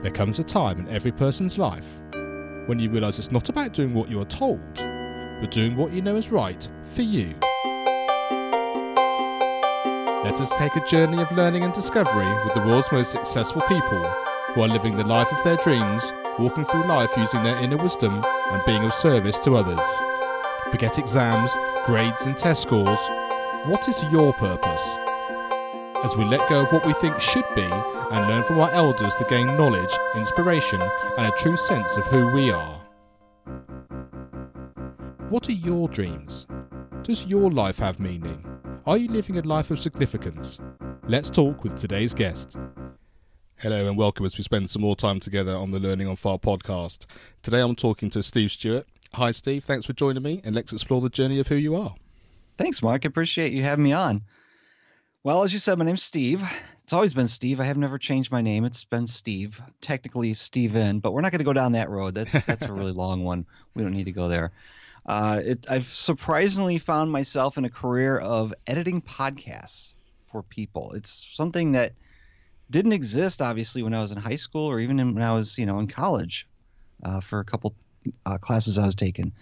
There comes a time in every person's life when you realise it's not about doing what you are told, but doing what you know is right for you. Let us take a journey of learning and discovery with the world's most successful people who are living the life of their dreams, walking through life using their inner wisdom and being of service to others. Forget exams, grades, and test scores. What is your purpose? As we let go of what we think should be and learn from our elders to gain knowledge, inspiration, and a true sense of who we are. What are your dreams? Does your life have meaning? Are you living a life of significance? Let's talk with today's guest. Hello and welcome as we spend some more time together on the Learning on Fire podcast. Today I'm talking to Steve Stewart. Hi, Steve. Thanks for joining me, and let's explore the journey of who you are. Thanks, Mark. Appreciate you having me on. Well, as you said, my name's Steve. It's always been Steve. I have never changed my name. It's been Steve. Technically Steven, but we're not going to go down that road. That's that's a really long one. We don't need to go there. Uh, it, I've surprisingly found myself in a career of editing podcasts for people. It's something that didn't exist, obviously, when I was in high school or even when I was, you know, in college uh, for a couple uh, classes I was taking.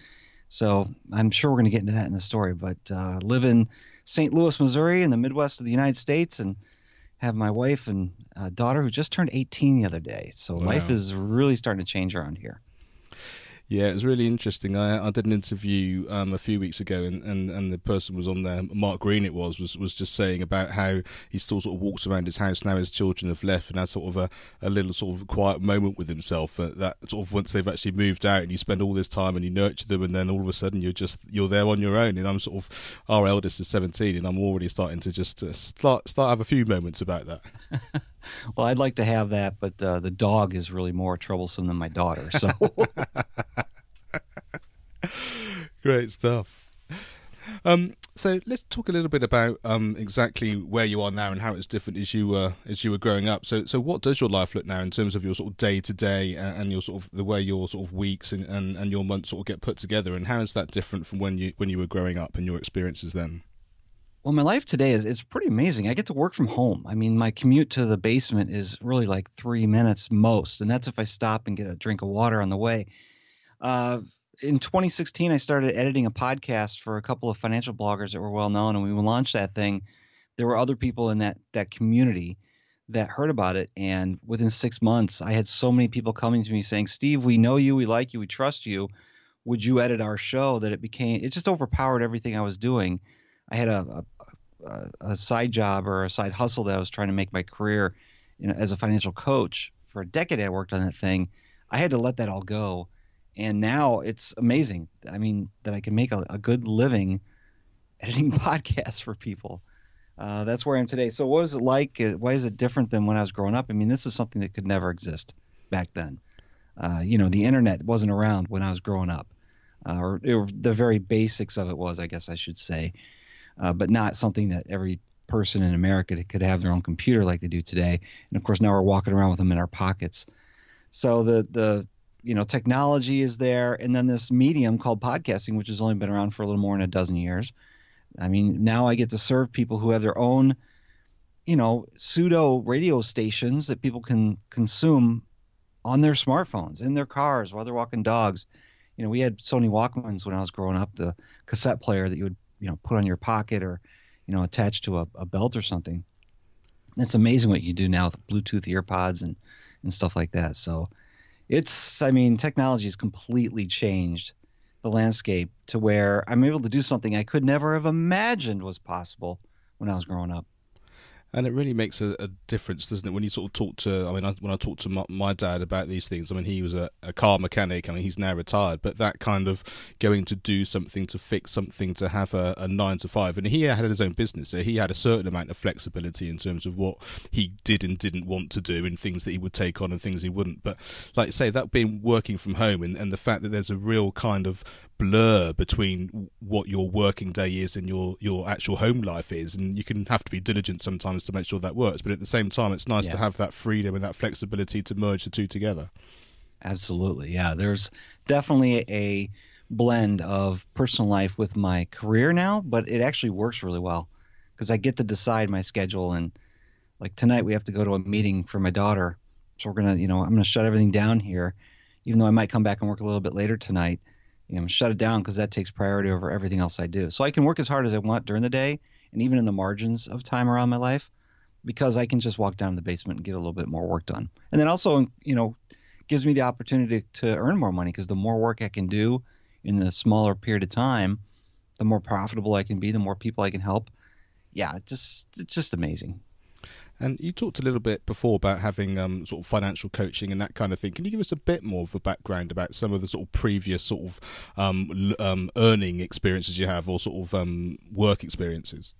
So I'm sure we're going to get into that in the story. But uh, live in St. Louis, Missouri, in the Midwest of the United States, and have my wife and uh, daughter who just turned 18 the other day. So wow. life is really starting to change around here. Yeah, it was really interesting. I, I did an interview um, a few weeks ago, and, and, and the person was on there, Mark Green, it was, was was just saying about how he still sort of walks around his house now his children have left, and has sort of a, a little sort of quiet moment with himself. Uh, that sort of once they've actually moved out, and you spend all this time and you nurture them, and then all of a sudden you're just you're there on your own. And I'm sort of our eldest is 17, and I'm already starting to just uh, start start have a few moments about that. well, I'd like to have that, but uh, the dog is really more troublesome than my daughter. So great stuff. Um, so let's talk a little bit about um, exactly where you are now and how it's different as you were as you were growing up. So, so what does your life look now in terms of your sort of day to day and your sort of the way your sort of weeks and, and, and your months sort of get put together, and how is that different from when you when you were growing up and your experiences then? Well, my life today is it's pretty amazing. I get to work from home. I mean, my commute to the basement is really like three minutes most, and that's if I stop and get a drink of water on the way. Uh, in 2016, I started editing a podcast for a couple of financial bloggers that were well known, and we launched that thing. There were other people in that that community that heard about it, and within six months, I had so many people coming to me saying, "Steve, we know you, we like you, we trust you. Would you edit our show?" That it became it just overpowered everything I was doing. I had a, a, a side job or a side hustle that I was trying to make my career you know, as a financial coach. For a decade, I worked on that thing. I had to let that all go. And now it's amazing. I mean, that I can make a, a good living editing podcasts for people. Uh, that's where I am today. So, what is it like? Uh, why is it different than when I was growing up? I mean, this is something that could never exist back then. Uh, you know, the internet wasn't around when I was growing up, uh, or, or, the very basics of it was, I guess I should say uh, but not something that every person in America could have their own computer like they do today. And of course, now we're walking around with them in our pockets. So the the you know technology is there, and then this medium called podcasting, which has only been around for a little more than a dozen years. I mean, now I get to serve people who have their own, you know, pseudo radio stations that people can consume on their smartphones, in their cars, while they're walking dogs. You know, we had Sony Walkmans when I was growing up, the cassette player that you would you know put on your pocket or you know attached to a, a belt or something. It's amazing what you do now with Bluetooth earpods and and stuff like that. So it's I mean technology has completely changed the landscape to where I'm able to do something I could never have imagined was possible when I was growing up and it really makes a, a, difference, doesn't it? When you sort of talk to, I mean, I, when I talk to my, my, dad about these things, I mean, he was a, a, car mechanic. I mean, he's now retired, but that kind of going to do something to fix something to have a, a nine to five, and he had his own business, so he had a certain amount of flexibility in terms of what he did and didn't want to do, and things that he would take on and things he wouldn't. But like I say, that being working from home and, and the fact that there's a real kind of blur between what your working day is and your your actual home life is and you can have to be diligent sometimes to make sure that works but at the same time it's nice yeah. to have that freedom and that flexibility to merge the two together absolutely yeah there's definitely a blend of personal life with my career now but it actually works really well because i get to decide my schedule and like tonight we have to go to a meeting for my daughter So we're gonna, you know, I'm gonna shut everything down here, even though I might come back and work a little bit later tonight. You know, shut it down because that takes priority over everything else I do. So I can work as hard as I want during the day and even in the margins of time around my life because I can just walk down to the basement and get a little bit more work done. And then also, you know, gives me the opportunity to earn more money because the more work I can do in a smaller period of time, the more profitable I can be, the more people I can help. Yeah, it's just it's just amazing. And you talked a little bit before about having um, sort of financial coaching and that kind of thing. Can you give us a bit more of a background about some of the sort of previous sort of um, um, earning experiences you have or sort of um, work experiences?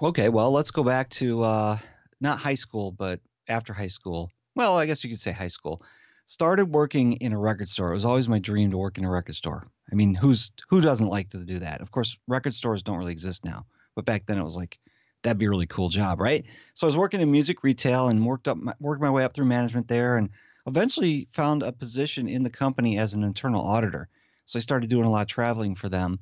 Okay, well, let's go back to uh, not high school, but after high school. Well, I guess you could say high school. Started working in a record store. It was always my dream to work in a record store. I mean, who's who doesn't like to do that? Of course, record stores don't really exist now, but back then it was like that'd be a really cool job, right? So I was working in music retail and worked up my, worked my way up through management there, and eventually found a position in the company as an internal auditor. So I started doing a lot of traveling for them,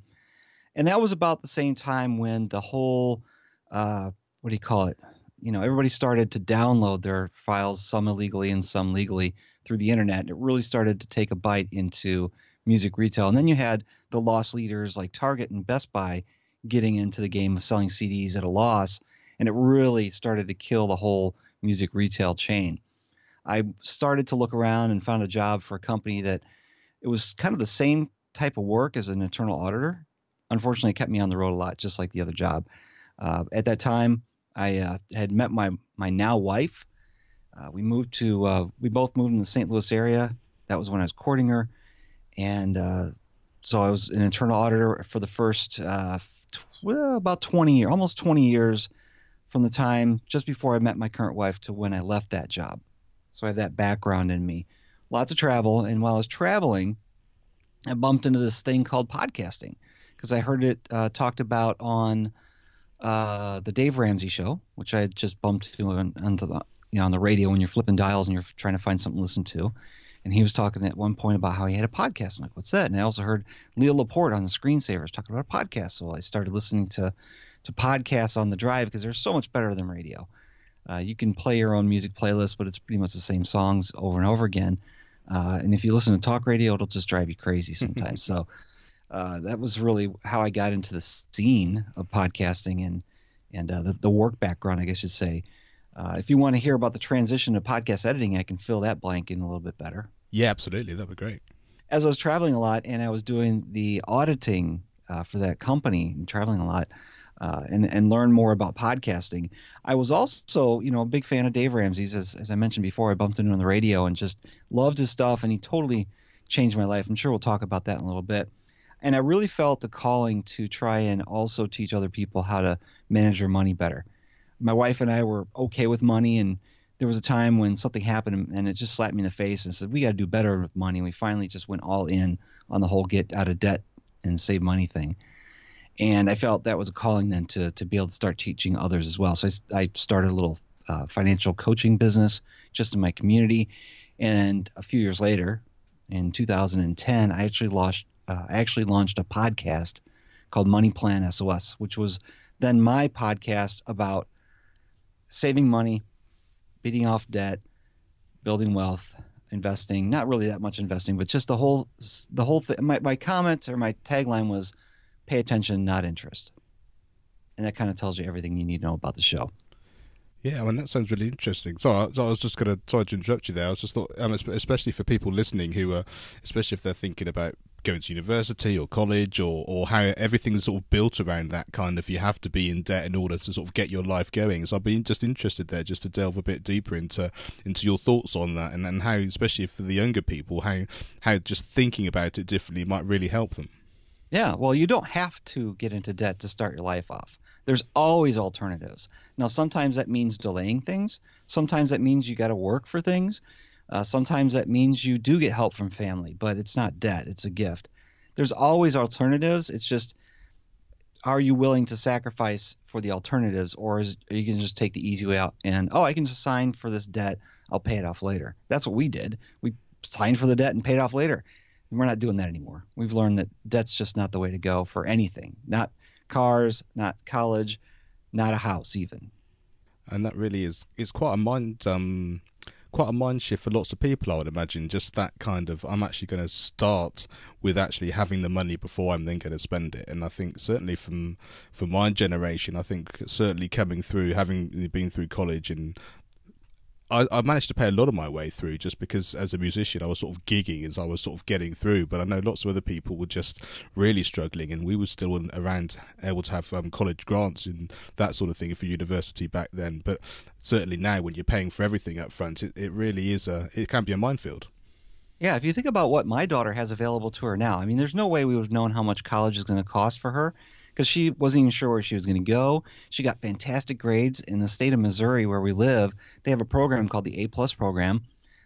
and that was about the same time when the whole uh, what do you call it? You know, everybody started to download their files, some illegally and some legally, through the internet. It really started to take a bite into music retail, and then you had the loss leaders like Target and Best Buy getting into the game of selling CDs at a loss, and it really started to kill the whole music retail chain. I started to look around and found a job for a company that it was kind of the same type of work as an internal auditor. Unfortunately, it kept me on the road a lot, just like the other job. Uh, at that time, I uh, had met my my now wife. Uh, we moved to uh, we both moved in the St. Louis area. That was when I was courting her, and uh, so I was an internal auditor for the first uh, well, about 20 years, almost 20 years from the time just before I met my current wife to when I left that job. So I have that background in me. Lots of travel. And while I was traveling, I bumped into this thing called podcasting because I heard it uh, talked about on uh, the Dave Ramsey show, which I had just bumped to on, onto the, you know, on the radio when you're flipping dials and you're trying to find something to listen to and he was talking at one point about how he had a podcast. I'm like, what's that? And I also heard Leo Laporte on the Screensavers talking about a podcast. So I started listening to to podcasts on the drive because they're so much better than radio. Uh, you can play your own music playlist, but it's pretty much the same songs over and over again. Uh, and if you listen to talk radio, it'll just drive you crazy sometimes. so uh, that was really how I got into the scene of podcasting and and uh, the, the work background, I guess you'd say. Uh, if you want to hear about the transition to podcast editing, I can fill that blank in a little bit better. Yeah, absolutely. That'd be great. As I was traveling a lot and I was doing the auditing uh, for that company and traveling a lot uh, and, and learn more about podcasting, I was also, you know, a big fan of Dave Ramsey's. As, as I mentioned before, I bumped into him on the radio and just loved his stuff, and he totally changed my life. I'm sure we'll talk about that in a little bit. And I really felt the calling to try and also teach other people how to manage their money better my wife and I were okay with money, and there was a time when something happened and it just slapped me in the face and said we got to do better with money. And we finally just went all in on the whole get out of debt and save money thing. And I felt that was a calling then to to be able to start teaching others as well. So I, I started a little uh, financial coaching business just in my community. And a few years later, in 2010, I actually launched uh, I actually launched a podcast called Money Plan SOS, which was then my podcast about saving money, beating off debt, building wealth, investing. Not really that much investing, but just the whole the whole thing. My, my comment or my tagline was, "Pay attention, not interest," and that kind of tells you everything you need to know about the show. Yeah, I mean that sounds really interesting. So, so I was just going to sorry to interrupt you there. I was just thought, um, especially for people listening who are, especially if they're thinking about going to university or college or, or how everything's sort of built around that kind of you have to be in debt in order to sort of get your life going. So I'd be just interested there just to delve a bit deeper into into your thoughts on that and, and how especially for the younger people how how just thinking about it differently might really help them. Yeah, well you don't have to get into debt to start your life off. There's always alternatives. Now sometimes that means delaying things. Sometimes that means you got to work for things. Uh, sometimes that means you do get help from family, but it's not debt, it's a gift. There's always alternatives. It's just, are you willing to sacrifice for the alternatives, or is, are you going to just take the easy way out and, oh, I can just sign for this debt, I'll pay it off later? That's what we did. We signed for the debt and paid off later. And we're not doing that anymore. We've learned that debt's just not the way to go for anything, not cars, not college, not a house even. And that really is it's quite a mind um, quite a mind shift for lots of people. I would imagine just that kind of I'm actually going to start with actually having the money before I'm then going to spend it. And I think certainly from from my generation, I think certainly coming through having been through college and I, I, managed to pay a lot of my way through just because as a musician I was sort of gigging as I was sort of getting through. But I know lots of other people were just really struggling, and we were still around able to have um, college grants and that sort of thing for university back then. But certainly now, when you're paying for everything up front, it, it really is a it can be a minefield. Yeah, if you think about what my daughter has available to her now, I mean, there's no way we would have known how much college is going to cost for her because she wasn't even sure where she was going to go. She got fantastic grades in the state of Missouri where we live. They have a program called the A Plus program.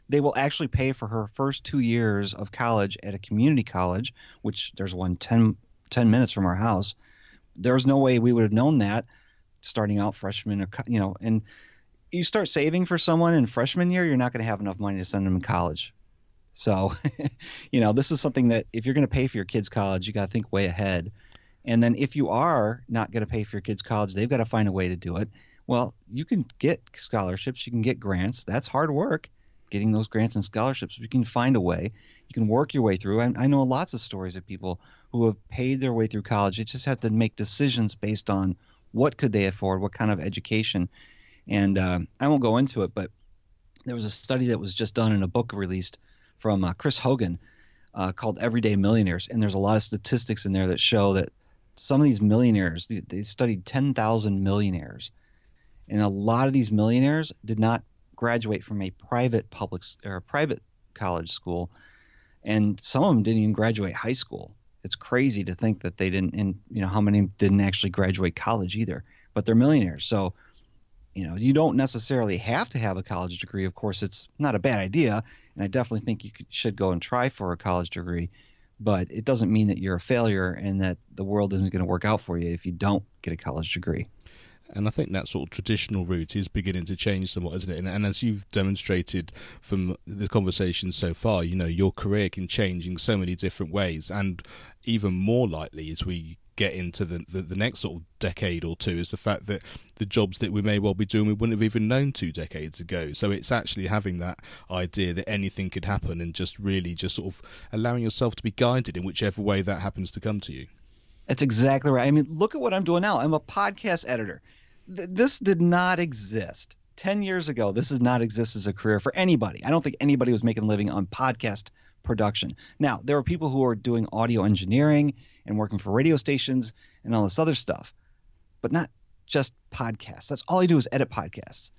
They will actually pay for her first two years of college at a community college, which there's one 10, 10 minutes from our house. There's no way we would have known that starting out freshman or you know and you start saving for someone in freshman year you're not going to have enough money to send them to college so you know this is something that if you're going to pay for your kids college you got to think way ahead and then if you are not going to pay for your kids' college, they've got to find a way to do it. Well, you can get scholarships, you can get grants. That's hard work, getting those grants and scholarships. You can find a way. You can work your way through. I, I know lots of stories of people who have paid their way through college. They just have to make decisions based on what could they afford, what kind of education. And uh, I won't go into it, but there was a study that was just done in a book released from uh, Chris Hogan uh, called Everyday Millionaires, and there's a lot of statistics in there that show that some of these millionaires, they, studied 10,000 millionaires. And a lot of these millionaires did not graduate from a private public or private college school. And some of them didn't even graduate high school. It's crazy to think that they didn't, and you know, how many didn't actually graduate college either, but they're millionaires. So, you know, you don't necessarily have to have a college degree. Of course, it's not a bad idea. And I definitely think you should go and try for a college degree but it doesn't mean that you're a failure and that the world isn't going to work out for you if you don't get a college degree. And I think that sort of traditional route is beginning to change somewhat, isn't it? And, and, as you've demonstrated from the conversation so far, you know, your career can change in so many different ways. And even more likely as we get into the, the, the next sort of decade or two is the fact that the jobs that we may well be doing we wouldn't have even known two decades ago. So it's actually having that idea that anything could happen and just really just sort of allowing yourself to be guided in whichever way that happens to come to you. That's exactly right. I mean, look at what I'm doing now. I'm a podcast editor. Th- this did not exist 10 years ago. This did not exist as a career for anybody. I don't think anybody was making a living on podcast production. Now, there are people who are doing audio engineering and working for radio stations and all this other stuff, but not just podcasts. That's all I do is edit podcasts.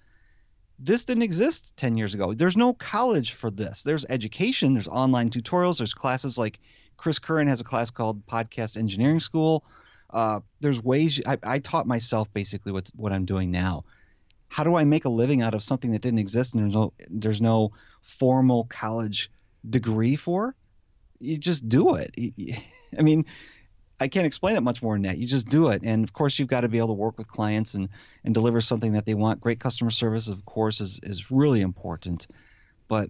This didn't exist 10 years ago. There's no college for this. There's education, there's online tutorials, there's classes like Chris Curran has a class called Podcast Engineering School. Uh, there's ways I, I, taught myself basically what what I'm doing now. How do I make a living out of something that didn't exist and there's no there's no formal college degree for, you just do it. I mean, I can't explain it much more than that. You just do it, and of course, you've got to be able to work with clients and and deliver something that they want. Great customer service, of course, is is really important, but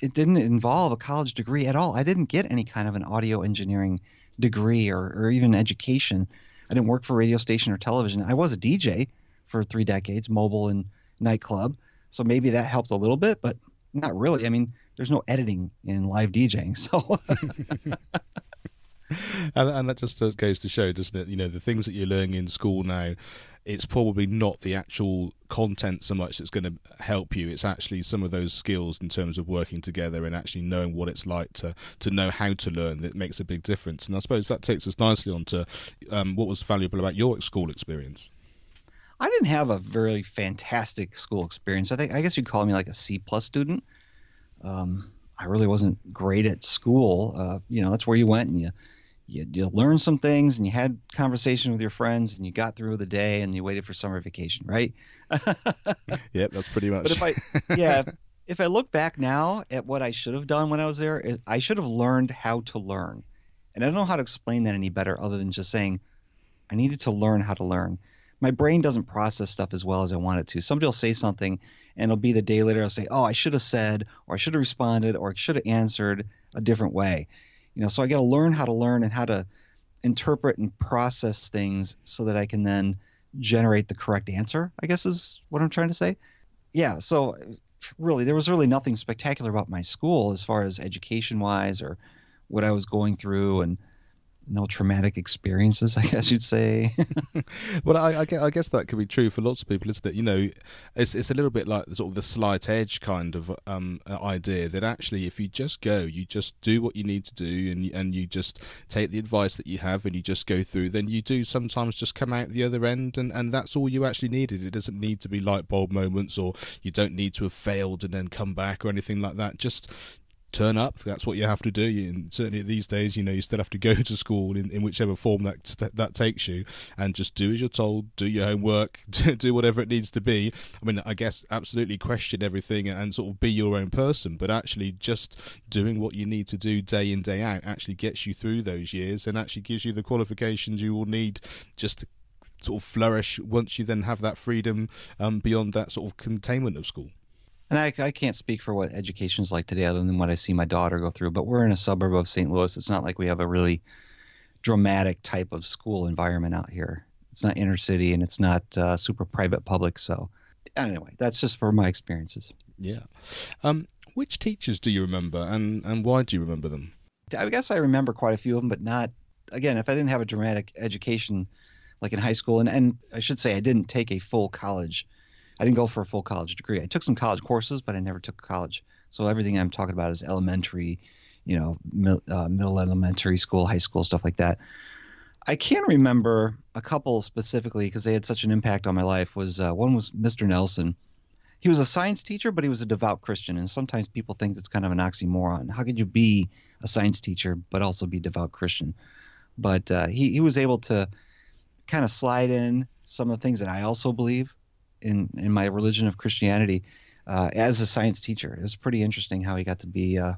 it didn't involve a college degree at all. I didn't get any kind of an audio engineering degree or, or even education. I didn't work for radio station or television. I was a DJ for three decades, mobile and nightclub. So maybe that helped a little bit, but not really. I mean, there's no editing in live DJing, so. and, and, that just goes to show, doesn't it? You know, the things that you're learning in school now, it's probably not the actual content so much that's going to help you. It's actually some of those skills in terms of working together and actually knowing what it's like to to know how to learn that makes a big difference. And I suppose that takes us nicely on to um, what was valuable about your school experience. I didn't have a very fantastic school experience. I think I guess you'd call me like a C plus student. Um, I really wasn't great at school. Uh, you know, that's where you went and you, you you learned some things and you had conversation with your friends and you got through the day and you waited for summer vacation, right? yep, that's pretty much. But if I yeah, if I look back now at what I should have done when I was there, I should have learned how to learn. And I don't know how to explain that any better other than just saying I needed to learn how to learn my brain doesn't process stuff as well as I want it to. Somebody will say something, and it'll be the day later. I'll say, "Oh, I should have said, or I should have responded, or I should have answered a different way." You know, so I got to learn how to learn and how to interpret and process things so that I can then generate the correct answer. I guess is what I'm trying to say. Yeah. So really there was really nothing spectacular about my school as far as education wise or what I was going through and no traumatic experiences, I guess you'd say. well, I, I, guess that could be true for lots of people, isn't it? You know, it's it's a little bit like sort of the slight edge kind of um, idea that actually, if you just go, you just do what you need to do, and and you just take the advice that you have, and you just go through, then you do sometimes just come out the other end, and and that's all you actually needed. It doesn't need to be light bulb moments, or you don't need to have failed and then come back or anything like that. Just turn up. That's what you have to do. And certainly these days, you know, you still have to go to school in, in whichever form that that takes you, and just do as you're told. Do your homework. Do whatever it needs to be. I mean, I guess absolutely question everything and sort of be your own person, but actually just doing what you need to do day in day out actually gets you through those years and actually gives you the qualifications you will need just to sort of flourish once you then have that freedom um, beyond that sort of containment of school and I, I can't speak for what education is like today other than what I see my daughter go through, but we're in a suburb of St. Louis. It's not like we have a really dramatic type of school environment out here. It's not inner city and it's not uh, super private public. So, anyway, that's just for my experiences. Yeah. Um, which teachers do you remember and, and why do you remember them? I guess I remember quite a few of them, but not, again, if I didn't have a dramatic education like in high school, and, and I should say I didn't take a full college I didn't go for a full college degree. I took some college courses, but I never took college. So everything I'm talking about is elementary, you know, mil, uh, middle elementary school, high school, stuff like that. I can remember a couple specifically because they had such an impact on my life. Was uh, one was Mr. Nelson. He was a science teacher, but he was a devout Christian, and sometimes people think it's kind of an oxymoron. How could you be a science teacher but also be devout Christian? But uh, he he was able to kind of slide in some of the things that I also believe in in my religion of Christianity uh, as a science teacher. It was pretty interesting how he got to be uh,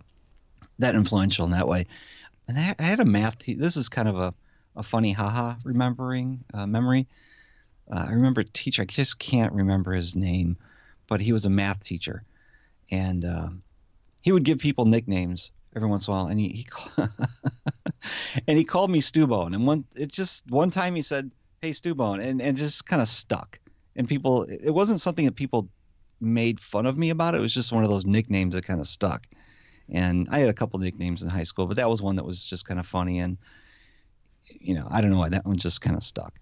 that influential in that way. And I, I had a math. Te- this is kind of a a funny haha remembering uh, memory. Uh, I remember a teacher. I just can't remember his name, but he was a math teacher, and um, he would give people nicknames every once in a while. And he, he and he called me Stewbone. And one it just one time he said, "Hey Stewbone," and and just kind of stuck and people it wasn't something that people made fun of me about it. was just one of those nicknames that kind of stuck. And I had a couple nicknames in high school, but that was one that was just kind of funny and you know, I don't know why that one just kind of stuck.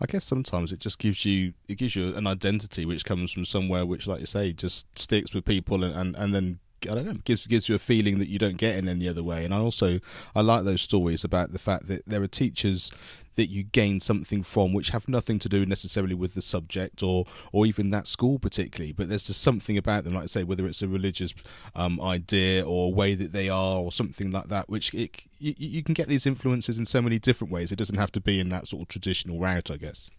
I guess sometimes it just gives you it gives you an identity which comes from somewhere which, like you say, just sticks with people and, and, and then I don't know, gives gives you a feeling that you don't get in any other way. And I also I like those stories about the fact that there are teachers that you gain something from which have nothing to do necessarily with the subject or or even that school particularly but there's just something about them like I say whether it's a religious um, idea or way that they are or something like that which it, you, you can get these influences in so many different ways. It doesn't have to be in that sort of traditional route I guess.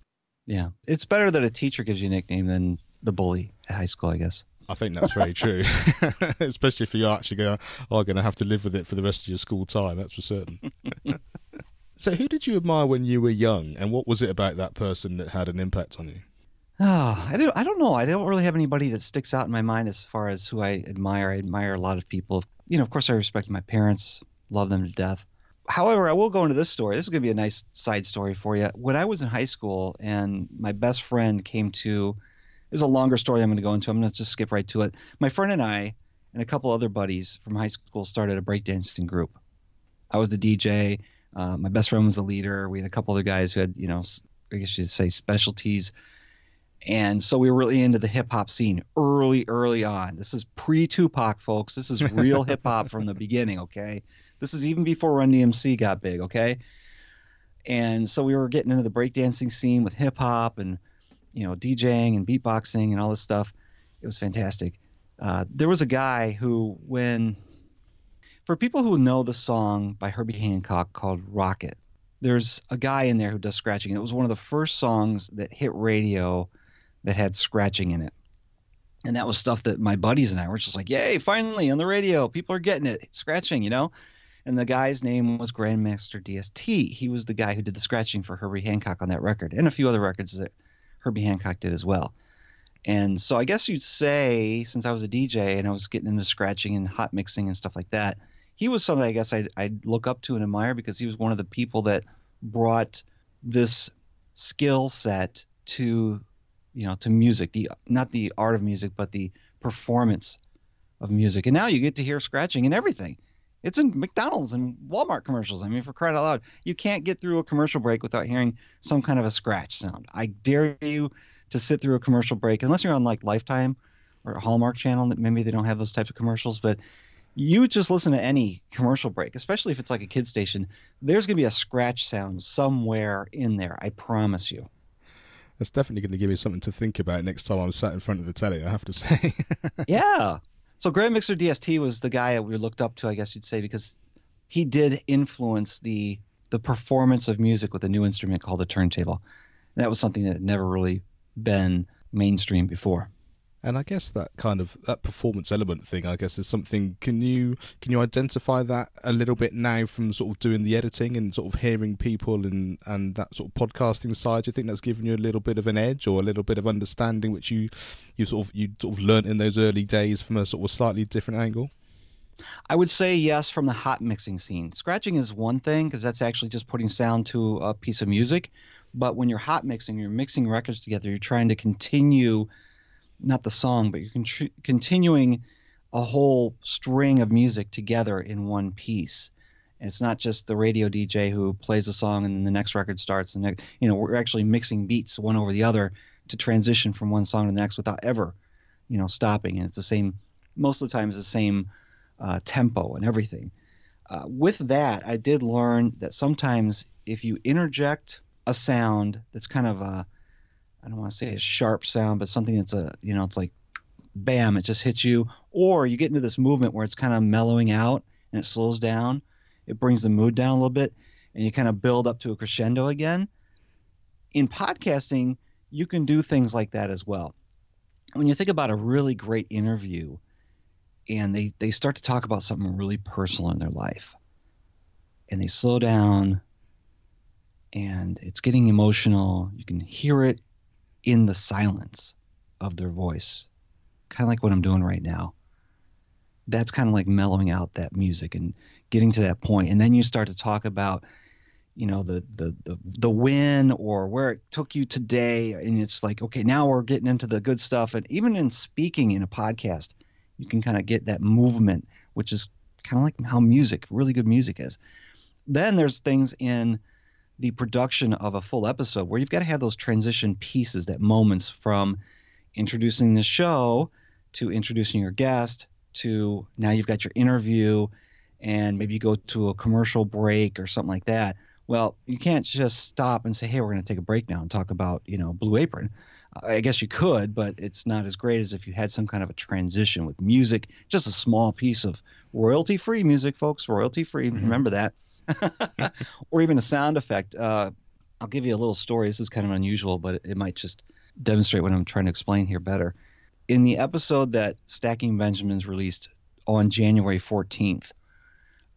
Yeah. It's better that a teacher gives you a nickname than the bully at high school I guess I think that's very true, especially if you actually go, are going to have to live with it for the rest of your school time. That's for certain. so, who did you admire when you were young, and what was it about that person that had an impact on you? Oh, I don't. I don't know. I don't really have anybody that sticks out in my mind as far as who I admire. I admire a lot of people. You know, of course, I respect my parents, love them to death. However, I will go into this story. This is going to be a nice side story for you. When I was in high school, and my best friend came to is a longer story I'm going to go into. I'm going to just skip right to it. My friend and I and a couple other buddies from high school started a breakdancing group. I was the DJ. Uh, my best friend was the leader. We had a couple other guys who had, you know, I guess you'd say specialties. And so we were really into the hip hop scene early, early on. This is pre Tupac, folks. This is real hip hop from the beginning, okay? This is even before Run DMC got big, okay? And so we were getting into the breakdancing scene with hip hop and you know, DJing and beatboxing and all this stuff. It was fantastic. Uh, there was a guy who, when, for people who know the song by Herbie Hancock called Rockit, there's a guy in there who does scratching. It was one of the first songs that hit radio that had scratching in it. And that was stuff that my buddies and I were just like, yay, finally on the radio. People are getting it. Scratching, you know? And the guy's name was Grandmaster DST. He was the guy who did the scratching for Herbie Hancock on that record and a few other records that Herbie Hancock did as well. And so I guess you'd say, since I was a DJ and I was getting into scratching and hot mixing and stuff like that, he was somebody I guess I'd, I'd look up to and admire because he was one of the people that brought this skill set to you know, to music, the not the art of music, but the performance of music. And now you get to hear scratching and everything. It's in McDonald's and Walmart commercials. I mean, for crying out loud, you can't get through a commercial break without hearing some kind of a scratch sound. I dare you to sit through a commercial break, unless you're on like Lifetime or Hallmark channel that maybe they don't have those types of commercials, but you just listen to any commercial break, especially if it's like a kid station, there's going to be a scratch sound somewhere in there. I promise you. That's definitely going to give me something to think about next time I'm sat in front of the telly, I have to say. yeah. So Grand Mixer DST was the guy that we looked up to, I guess you'd say, because he did influence the the performance of music with a new instrument called a turntable. And that was something that had never really been mainstream before. And I guess that kind of that performance element thing, I guess, is something. Can you can you identify that a little bit now from sort of doing the editing and sort of hearing people and and that sort of podcasting side? Do you think that's given you a little bit of an edge or a little bit of understanding, which you you sort of you sort of learnt in those early days from a sort of slightly different angle? I would say yes from the hot mixing scene. Scratching is one thing because that's actually just putting sound to a piece of music. But when you're hot mixing, you're mixing records together. You're trying to continue not the song, but you're con- continuing a whole string of music together in one piece. And it's not just the radio DJ who plays a song and then the next record starts. And you know, we're actually mixing beats one over the other to transition from one song to the next without ever, you know, stopping. And it's the same. Most of the time, it's the same uh, tempo and everything. Uh, with that, I did learn that sometimes if you interject a sound that's kind of a I don't want to say a sharp sound, but something that's a you know it's like bam, it just hits you, or you get into this movement where it's kind of mellowing out and it slows down. It brings the mood down a little bit, and you kind of build up to a crescendo again. In podcasting, you can do things like that as well. When you think about a really great interview, and they they start to talk about something really personal in their life, and they slow down, and it's getting emotional. You can hear it in the silence of their voice, kind of like what I'm doing right now. That's kind of like mellowing out that music and getting to that point. And then you start to talk about, you know, the the the, the win or where it took you today, and it's like, okay, now we're getting into the good stuff. And even in speaking in a podcast, you can kind of get that movement, which is kind of like how music, really good music is. Then there's things in the production of a full episode where you've got to have those transition pieces, that moments from introducing the show to introducing your guest to now you've got your interview and maybe you go to a commercial break or something like that. Well, you can't just stop and say, "Hey, we're going to take a break now and talk about, you know, Blue Apron." I guess you could, but it's not as great as if you had some kind of a transition with music, just a small piece of royalty-free music, folks, royalty-free. Mm-hmm. Remember that. or even a sound effect. Uh, I'll give you a little story. This is kind of unusual, but it, might just demonstrate what I'm trying to explain here better. In the episode that Stacking Benjamins released on January 14th,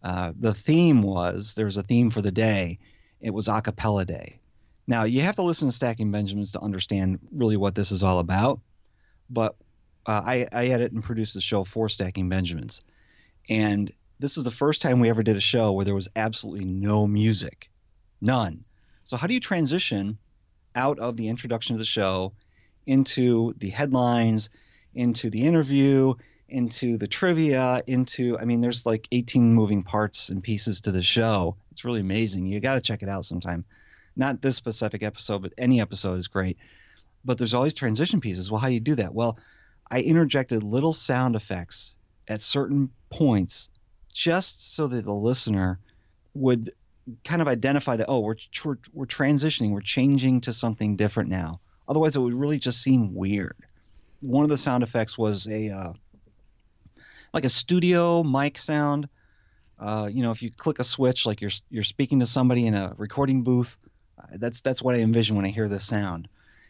uh, the theme was there was a theme for the day. It was acapella day. Now you have to listen to Stacking Benjamins to understand really what this is all about. But uh, I, I edit and produce the show for Stacking Benjamins, and this is the first time we ever did a show where there was absolutely no music, none. So how do you transition out of the introduction of the show into the headlines, into the interview, into the trivia, into I mean, there's like 18 moving parts and pieces to the show. It's really amazing. You got to check it out sometime. Not this specific episode, but any episode is great. But there's always transition pieces. Well, how do you do that? Well, I interjected little sound effects at certain points just so that the listener would kind of identify that oh we're we're, we're transitioning we're changing to something different now. Otherwise it would really just seem weird. One of the sound effects was a uh, like a studio mic sound. Uh, you know if you click a switch like you're you're speaking to somebody in a recording booth uh, that's that's what i envision when i hear this sound.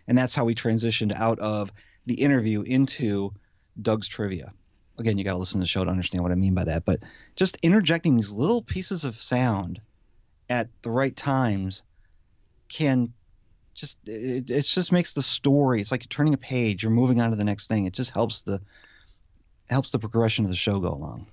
And that's how we transitioned out of the interview into doug's trivia again, you got to listen to the show to understand what I mean by that. But just interjecting these little pieces of sound at the right times can just it, it just makes the story. It's like turning a page. You're moving on to the next thing. It just helps the helps the progression of the show go along.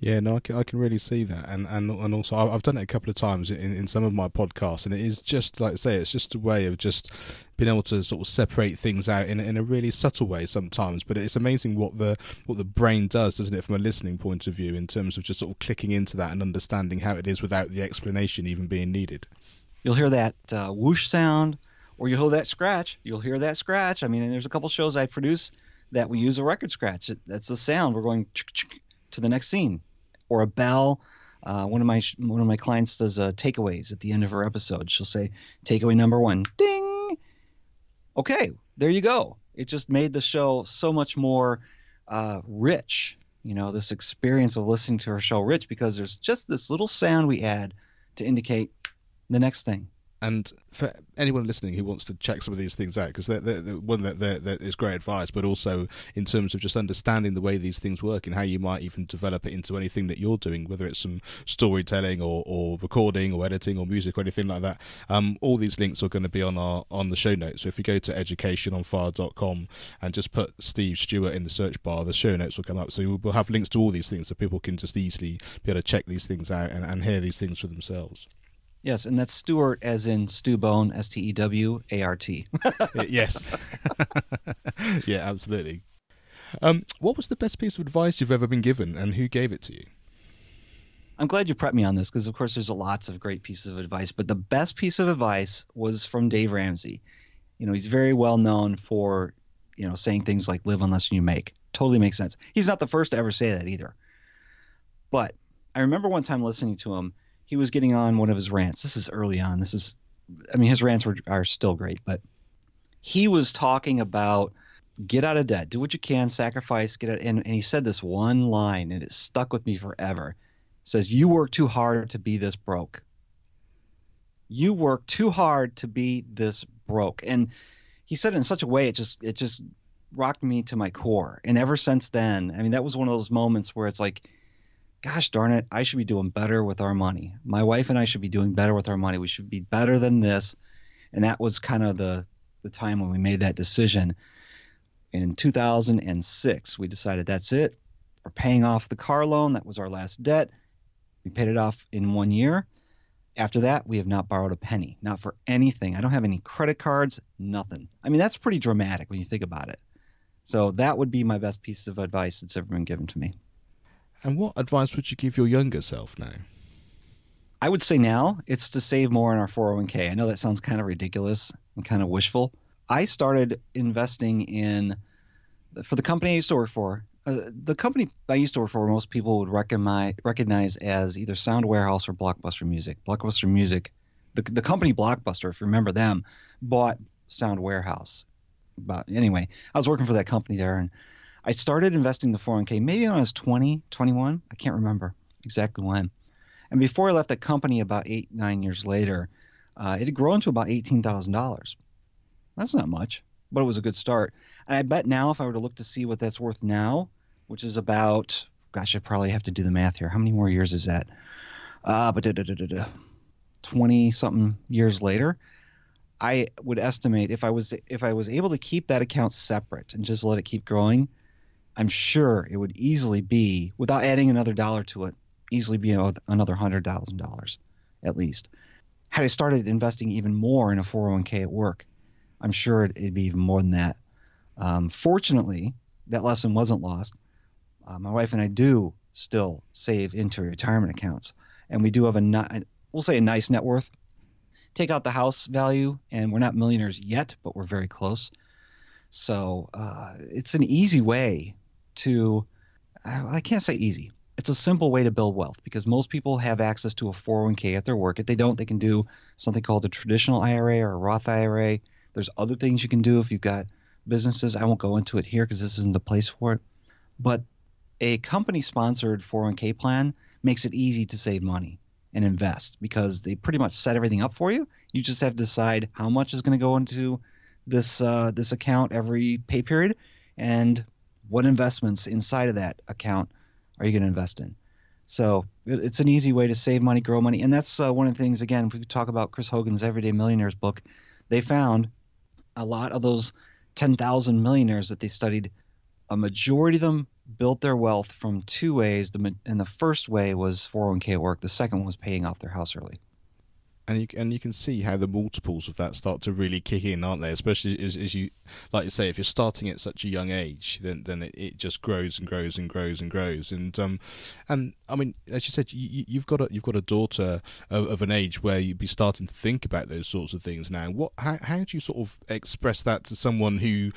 Yeah, no, I can, I can really see that, and and and also I've done it a couple of times in, in some of my podcasts, and it is just like I say, it's just a way of just being able to sort of separate things out in in a really subtle way sometimes. But it's amazing what the what the brain does, doesn't it, from a listening point of view, in terms of just sort of clicking into that and understanding how it is without the explanation even being needed. You'll hear that uh, whoosh sound, or you'll hear that scratch. You'll hear that scratch. I mean, there's a couple shows I produce that we use a record scratch. That's the sound. We're going to the next scene or a bell. Uh, one of my one of my clients does uh, takeaways at the end of her episode. She'll say takeaway number one, ding. Okay, there you go. It just made the show so much more uh, rich. You know, this experience of listening to her show rich because there's just this little sound we add to indicate the next thing. And for anyone listening who wants to check some of these things out, because they're, they're, they're, one that is great advice, but also in terms of just understanding the way these things work and how you might even develop it into anything that you're doing, whether it's some storytelling or, or recording or editing or music or anything like that. Um, all these links are going to be on our on the show notes. So if you go to educationonfire.com and just put Steve Stewart in the search bar, the show notes will come up. So we'll have links to all these things so people can just easily be able to check these things out and, and hear these things for themselves. Yes, and that's Stewart as in Stew Bone, S T E W A R T. yes. yeah, absolutely. Um, what was the best piece of advice you've ever been given, and who gave it to you? I'm glad you prepped me on this because, of course, there's lots of great pieces of advice. But the best piece of advice was from Dave Ramsey. You know, he's very well known for, you know, saying things like "live unless you make." Totally makes sense. He's not the first to ever say that either. But I remember one time listening to him he was getting on one of his rants. This is early on. This is, I mean, his rants were are still great, but he was talking about get out of debt, do what you can, sacrifice, get out. And, and he said this one line, and it stuck with me forever. It says, "You work too hard to be this broke. You work too hard to be this broke." And he said it in such a way it just it just rocked me to my core. And ever since then, I mean, that was one of those moments where it's like gosh darn it, I should be doing better with our money. My wife and I should be doing better with our money. We should be better than this. And that was kind of the the time when we made that decision. In 2006, we decided that's it. We're paying off the car loan. That was our last debt. We paid it off in one year. After that, we have not borrowed a penny, not for anything. I don't have any credit cards, nothing. I mean, that's pretty dramatic when you think about it. So that would be my best piece of advice that's ever been given to me. And what advice would you give your younger self now? I would say now it's to save more in our 401k. I know that sounds kind of ridiculous and kind of wishful. I started investing in for the company I used to work for. Uh, the company I used to work for, most people would recognize recognize as either Sound Warehouse or Blockbuster Music. Blockbuster Music, the the company Blockbuster, if you remember them, bought Sound Warehouse. But anyway, I was working for that company there, and I started investing the 401k maybe when I was 20, 21. I can't remember exactly when. And before I left the company about eight, nine years later, uh, it had grown to about $18,000. That's not much, but it was a good start. And I bet now, if I were to look to see what that's worth now, which is about, gosh, I probably have to do the math here. How many more years is that? Uh, but 20 something years later, I would estimate if I was if I was able to keep that account separate and just let it keep growing, I'm sure it would easily be, without adding another dollar to it, easily be another hundred thousand dollars, at least. Had I started investing even more in a 401k at work, I'm sure it'd be even more than that. Um, fortunately, that lesson wasn't lost. Uh, my wife and I do still save into retirement accounts, and we do have a we'll say a nice net worth. Take out the house value, and we're not millionaires yet, but we're very close. So uh, it's an easy way to I can't say easy. It's a simple way to build wealth because most people have access to a 401k at their work. If they don't, they can do something called a traditional IRA or a Roth IRA. There's other things you can do if you've got businesses. I won't go into it here because this isn't the place for it. But a company sponsored 401k plan makes it easy to save money and invest because they pretty much set everything up for you. You just have to decide how much is going to go into this uh, this account every pay period and what investments inside of that account are you going to invest in? So it's an easy way to save money, grow money, and that's uh, one of the things. Again, if we talk about Chris Hogan's Everyday Millionaires book, they found a lot of those 10,000 millionaires that they studied a majority of them built their wealth from two ways. The and the first way was 401k at work. The second was paying off their house early and you and you can see how the multiples of that start to really kick in, aren't they? Especially as, as you like you say, if you're starting at such a young age, then then it, it just grows and grows and grows and grows. And um, and I mean, as you said, you, you've got a you've got a daughter of, of, an age where you'd be starting to think about those sorts of things now. What how how do you sort of express that to someone who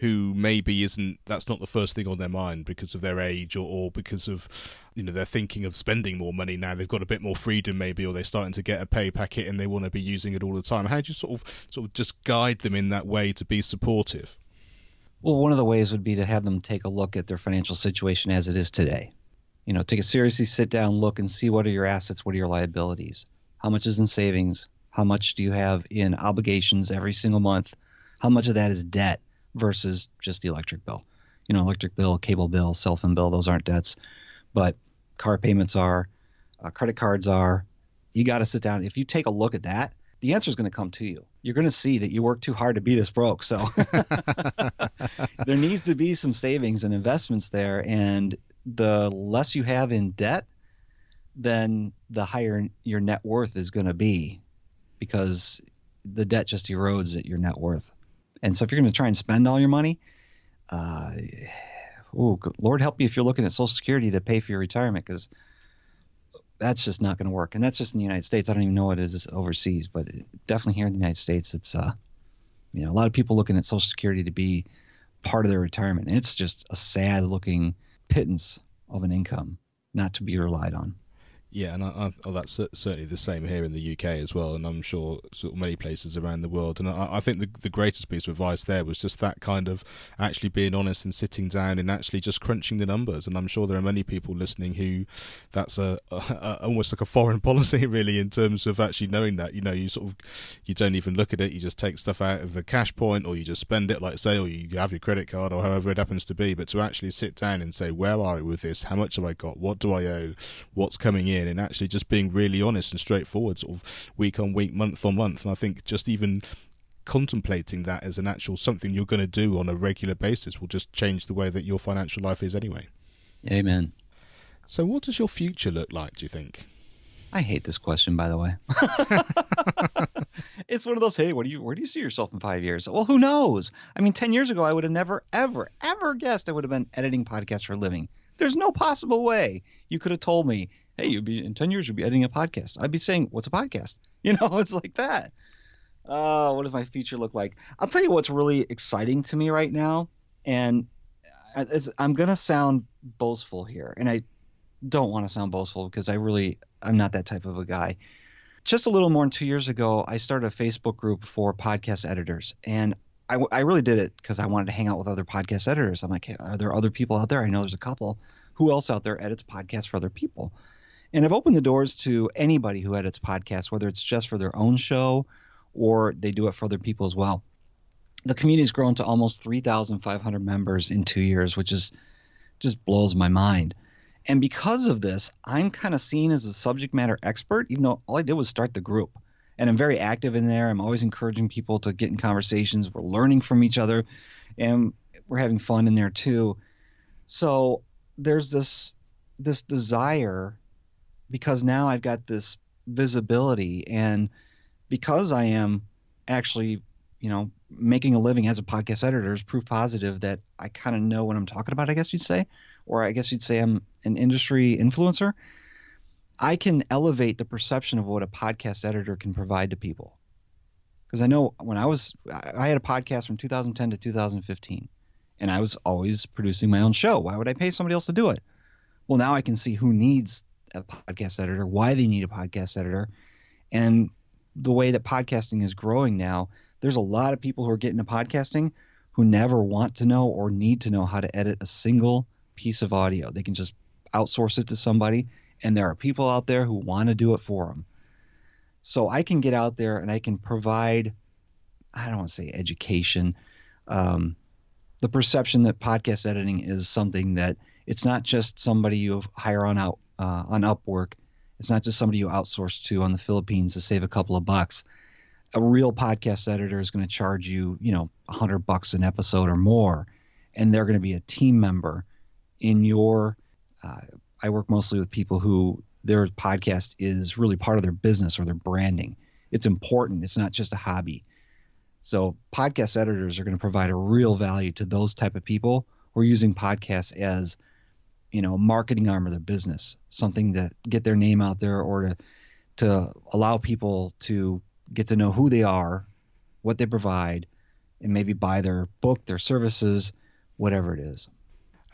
who maybe isn't that's not the first thing on their mind because of their age or, or because of you know they're thinking of spending more money now. They've got a bit more freedom maybe or they're starting to get a pay packet and they want to be using it all the time. How do you sort of sort of just guide them in that way to be supportive? Well one of the ways would be to have them take a look at their financial situation as it is today. You know take a seriously sit down look and see what are your assets what are your liabilities? How much is in savings? How much do you have in obligations every single month? How much of that is debt versus just the electric bill. You know, electric bill, cable bill, cell phone bill, those aren't debts, but car payments are, uh, credit cards are. You got to sit down. If you take a look at that, the answer is going to come to you. You're going to see that you work too hard to be this broke. So there needs to be some savings and investments there. And the less you have in debt, then the higher your net worth is going to be because the debt just erodes at your net worth. And so if you're going to try and spend all your money, uh, oh, Lord help you if you're looking at Social Security to pay for your retirement because that's just not going to work. And that's just in the United States. I don't even know what it is overseas, but definitely here in the United States, it's uh, you know, a lot of people looking at Social Security to be part of their retirement, and it's just a sad looking pittance of an income not to be relied on. Yeah, and I, I, oh, that's certainly the same here in the UK as well, and I'm sure sort of many places around the world. And I, I, think the the greatest piece of advice there was just that kind of actually being honest and sitting down and actually just crunching the numbers. And I'm sure there are many people listening who that's a, a, a almost like a foreign policy, really, in terms of actually knowing that you know you sort of you don't even look at it, you just take stuff out of the cash point, or you just spend it, like say, or you have your credit card, or however it happens to be. But to actually sit down and say, where are we with this? How much have I got? What do I owe? What's coming in? In and actually just being really honest and straightforward, sort of week on week, month on month. And I think just even contemplating that as an actual something you're going to do on a regular basis will just change the way that your financial life is anyway. Amen. So, what does your future look like, do you think? I hate this question, by the way. it's one of those, hey, what do you, where do you see yourself in five years? Well, who knows? I mean, 10 years ago, I would have never, ever, ever guessed I would have been editing podcasts for a living. There's no possible way you could have told me hey, you'd be in 10 years, you'll be editing a podcast. I'd be saying, what's a podcast? You know, it's like that. Uh, what does my future look like? I'll tell you what's really exciting to me right now. And I'm going to sound boastful here. And I don't want to sound boastful because I really, I'm not that type of a guy. Just a little more than two years ago, I started a Facebook group for podcast editors. And I, I really did it because I wanted to hang out with other podcast editors. I'm like, are there other people out there? I know there's a couple. Who else out there edits podcasts for other people? And I've opened the doors to anybody who edits podcasts, whether it's just for their own show or they do it for other people as well. The community's grown to almost 3,500 members in two years, which is just blows my mind. And because of this, I'm kind of seen as a subject matter expert, even though all I did was start the group. And I'm very active in there. I'm always encouraging people to get in conversations. We're learning from each other, and we're having fun in there too. So there's this this desire because now I've got this visibility and because I am actually, you know, making a living as a podcast editor is proof positive that I kind of know what I'm talking about, I guess you'd say, or I guess you'd say I'm an industry influencer. I can elevate the perception of what a podcast editor can provide to people. Because I know when I was, I had a podcast from 2010 to 2015, and I was always producing my own show. Why would I pay somebody else to do it? Well, now I can see who needs a podcast editor, why they need a podcast editor, and the way that podcasting is growing now. There's a lot of people who are getting into podcasting who never want to know or need to know how to edit a single piece of audio. They can just outsource it to somebody, and there are people out there who want to do it for them. So I can get out there and I can provide, I don't want to say education, um, the perception that podcast editing is something that it's not just somebody you hire on out uh, on Upwork. It's not just somebody you outsource to on the Philippines to save a couple of bucks. A real podcast editor is going to charge you, you know, a hundred bucks an episode or more, and they're going to be a team member in your. Uh, I work mostly with people who their podcast is really part of their business or their branding. It's important. It's not just a hobby. So podcast editors are going to provide a real value to those type of people who are using podcasts as, you know, marketing arm of their business, something to get their name out there or to to allow people to get to know who they are, what they provide, and maybe buy their book, their services, whatever it is.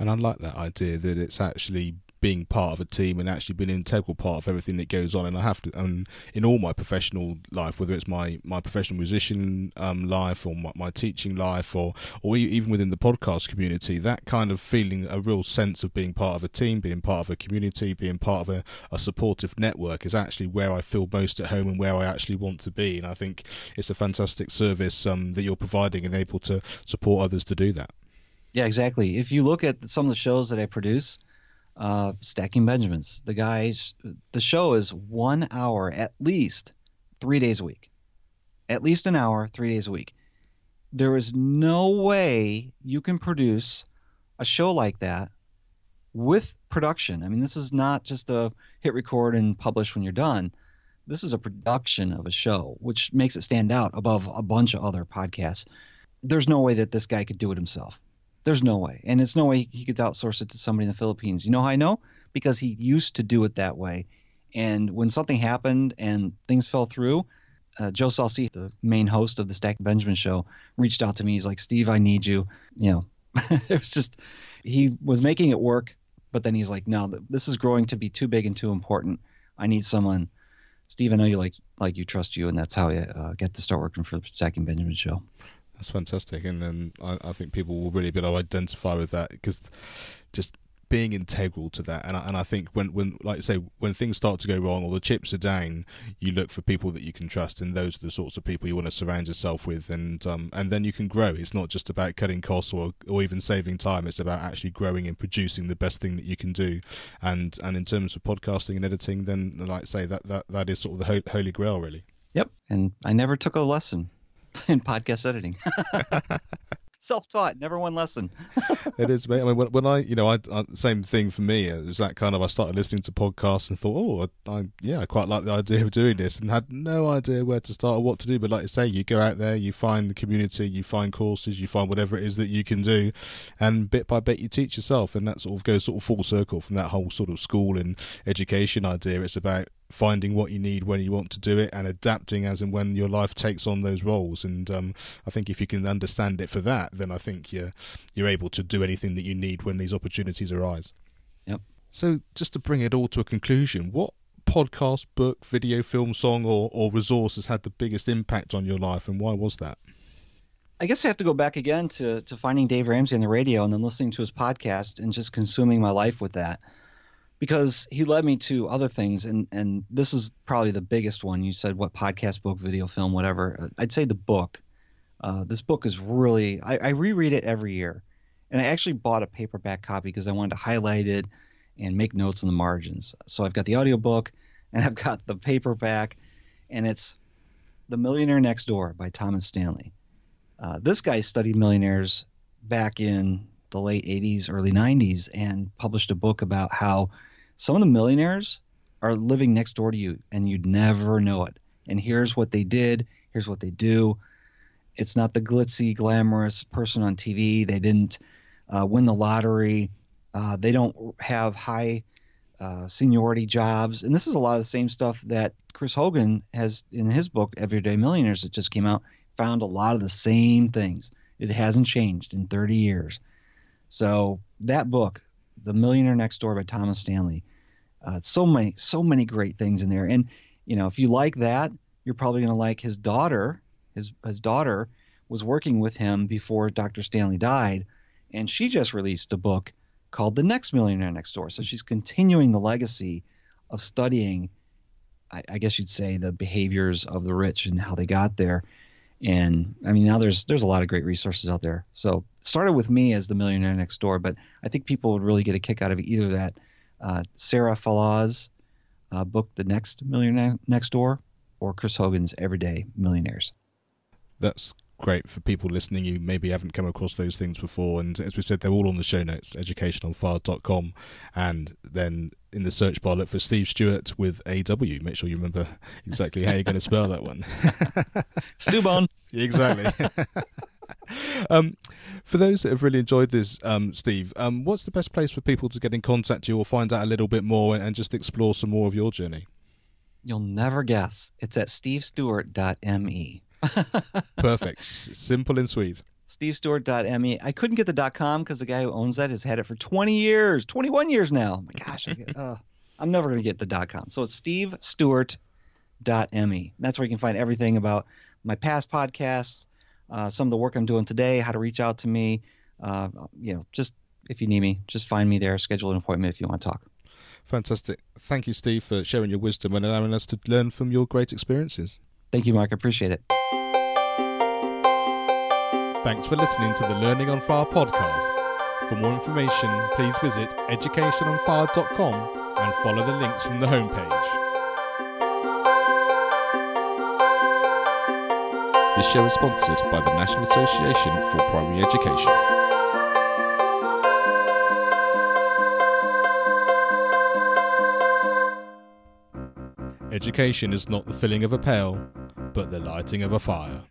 And I like that idea that it's actually being part of a team and actually being an integral part of everything that goes on. And I have to, and in all my professional life, whether it's my, my professional musician um, life or my, my, teaching life or, or even within the podcast community, that kind of feeling, a real sense of being part of a team, being part of a community, being part of a, a supportive network is actually where I feel most at home and where I actually want to be. And I think it's a fantastic service um, that you're providing and able to support others to do that. Yeah, exactly. If you look at some of the shows that I produce, uh, Stacking Benjamins. The guys, the show is one hour at least three days a week. At least an hour, three days a week. There is no way you can produce a show like that with production. I mean, this is not just a hit record and publish when you're done. This is a production of a show, which makes it stand out above a bunch of other podcasts. There's no way that this guy could do it himself. There's no way. And it's no way he could outsource it to somebody in the Philippines. You know how I know? Because he used to do it that way. And when something happened and things fell through, uh, Joe Saul-Sehy, the main host of the Stack Benjamin show, reached out to me. He's like, Steve, I need you. You know, it was just, he was making it work, but then he's like, no, this is growing to be too big and too important. I need someone. Steve, I know you like like you trust you, and that's how I uh, get to start working for the Stacking Benjamin show. That's fantastic, and then I, I, think people will really be able to identify with that because just being integral to that. And I, and I think when, when, like I say, when things start to go wrong or the chips are down, you look for people that you can trust, and those are the sorts of people you want to surround yourself with, and um, and then you can grow. It's not just about cutting costs or or even saving time. It's about actually growing and producing the best thing that you can do. And and in terms of podcasting and editing, then like I say, that that that is sort of the holy grail, really. Yep, and I never took a lesson. in podcast editing. Self-taught, never one lesson. it is, mate. I mean, when, when I, you know, I, I, same thing for me. It was that kind of I started listening to podcasts and thought, oh, I, I, yeah, I quite like the idea of doing this, and had no idea where to start or what to do. But like I say, you go out there, you find the community, you find courses, you find whatever it is that you can do, and bit by bit you teach yourself, and that sort of goes sort of full circle from that whole sort of school and education idea. It's about finding what you need when you want to do it and adapting as and when your life takes on those roles. And um, I think if you can understand it for that, then I think you're you're able to do anything that you need when these opportunities arise. Yep. So just to bring it all to a conclusion, what podcast, book, video, film, song, or, or resource has had the biggest impact on your life, and why was that? I guess I have to go back again to, to finding Dave Ramsey on the radio and then listening to his podcast and just consuming my life with that because he led me to other things and and this is probably the biggest one. You said what podcast book video film whatever. I'd say the book. Uh, this book is really I, I, reread it every year. And i actually bought a paperback copy because i wanted to highlight it and make notes in the margins. So i've got the audiobook and i've got the paperback and it's the millionaire next door by thomas stanley. Uh, this guy studied millionaires back in the late 80s early 90s and published a book about how some of the millionaires are living next door to you and you'd never know it. And here's what they did, here's what they do. It's not the glitzy, glamorous person on TV. They didn't uh, win the lottery. Uh, they don't have high uh, seniority jobs. And this is a lot of the same stuff that Chris Hogan has in his book, Everyday Millionaires, that just came out, found a lot of the same things. It hasn't changed in 30 years. So that book, The Millionaire Next Door by Thomas Stanley, uh, so many, so many great things in there. And you know, if you like that, you're probably going to like his daughter. His his daughter was working with him before Dr. Stanley died, and she just released a book called The Next Millionaire Next Door. So she's continuing the legacy of studying, I, I guess you'd say, the behaviors of the rich and how they got there. And I mean, now there's there's a lot of great resources out there. So started with me as the millionaire next door, but I think people would really get a kick out of either that uh, Sarah Fallaw's uh, book, The Next Millionaire Next Door, or Chris Hogan's Everyday Millionaires. That's great for people listening who maybe haven't come across those things before. And as we said, they're all on the show notes, educationonfire.com. And then in the search bar, look for Steve Stewart with AW. Make sure you remember exactly how you're going to spell that one. Stewbone. exactly. um, for those that have really enjoyed this, um, Steve, um, what's the best place for people to get in contact with you or find out a little bit more and, and just explore some more of your journey? You'll never guess. It's at stevestewart.me. Perfect. Simple and sweet. stevestewart.me. I couldn't get the .com because the guy who owns that has had it for 20 years, 21 years now. My gosh, I get, uh, I'm never going to get the .com. So it's stevestewart.me. That's where you can find everything about my past podcasts, uh, some of the work I'm doing today, how to reach out to me. Uh, you know, just if you need me, just find me there. Schedule an appointment if you want to talk. Fantastic. Thank you, Steve, for sharing your wisdom and allowing us to learn from your great experiences. Thank you, Mark. I appreciate it. Thanks for listening to the Learning on Fire podcast. For more information, please visit educationonfire.com and follow the links from the homepage. This show is sponsored by the National Association for Primary Education. Education is not the filling of a pail, but the lighting of a fire.